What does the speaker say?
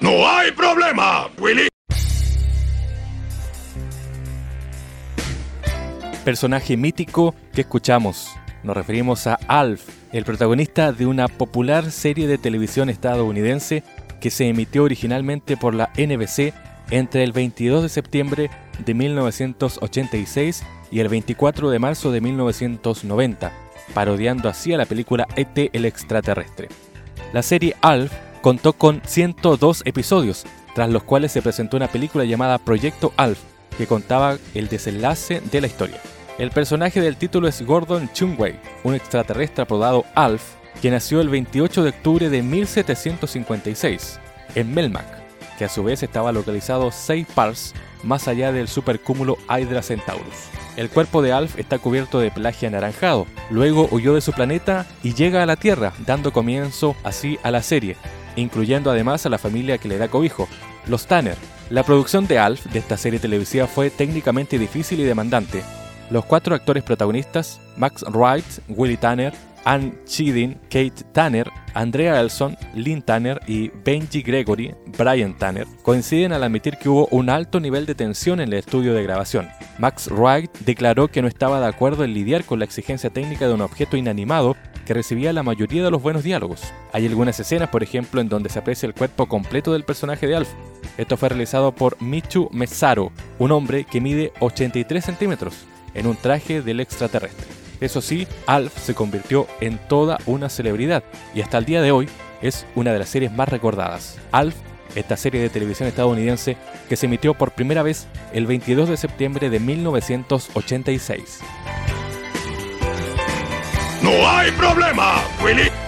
¡No hay problema, Willy! Personaje mítico que escuchamos. Nos referimos a Alf, el protagonista de una popular serie de televisión estadounidense que se emitió originalmente por la NBC entre el 22 de septiembre de 1986 y el 24 de marzo de 1990, parodiando así a la película ET el extraterrestre. La serie Alf contó con 102 episodios, tras los cuales se presentó una película llamada Proyecto Alf, que contaba el desenlace de la historia. El personaje del título es Gordon Chungwei, un extraterrestre apodado Alf, que nació el 28 de octubre de 1756 en Melmac, que a su vez estaba localizado 6 pars más allá del supercúmulo Hydra Centaurus. El cuerpo de Alf está cubierto de pelaje anaranjado, luego huyó de su planeta y llega a la Tierra, dando comienzo así a la serie, incluyendo además a la familia que le da cobijo, los Tanner. La producción de Alf de esta serie televisiva fue técnicamente difícil y demandante, los cuatro actores protagonistas, Max Wright, Willie Tanner, Ann Chidin, Kate Tanner, Andrea Elson, Lynn Tanner y Benji Gregory, Brian Tanner, coinciden al admitir que hubo un alto nivel de tensión en el estudio de grabación. Max Wright declaró que no estaba de acuerdo en lidiar con la exigencia técnica de un objeto inanimado recibía la mayoría de los buenos diálogos. Hay algunas escenas, por ejemplo, en donde se aprecia el cuerpo completo del personaje de Alf. Esto fue realizado por Michu Mesaro, un hombre que mide 83 centímetros en un traje del extraterrestre. Eso sí, Alf se convirtió en toda una celebridad y hasta el día de hoy es una de las series más recordadas. Alf, esta serie de televisión estadounidense que se emitió por primera vez el 22 de septiembre de 1986. ¡No hay problema, Willy!